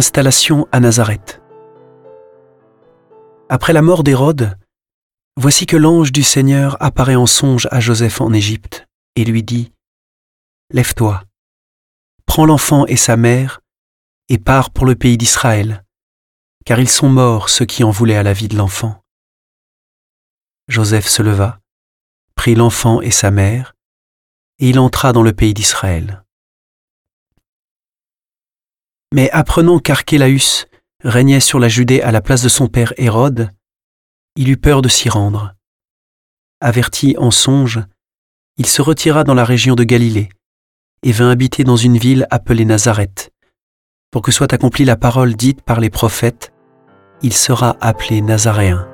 Installation à Nazareth. Après la mort d'Hérode, voici que l'ange du Seigneur apparaît en songe à Joseph en Égypte et lui dit Lève-toi, prends l'enfant et sa mère et pars pour le pays d'Israël, car ils sont morts ceux qui en voulaient à la vie de l'enfant. Joseph se leva, prit l'enfant et sa mère, et il entra dans le pays d'Israël. Mais apprenant qu'Archélaüs régnait sur la Judée à la place de son père Hérode, il eut peur de s'y rendre. Averti en songe, il se retira dans la région de Galilée et vint habiter dans une ville appelée Nazareth, pour que soit accomplie la parole dite par les prophètes, il sera appelé Nazaréen.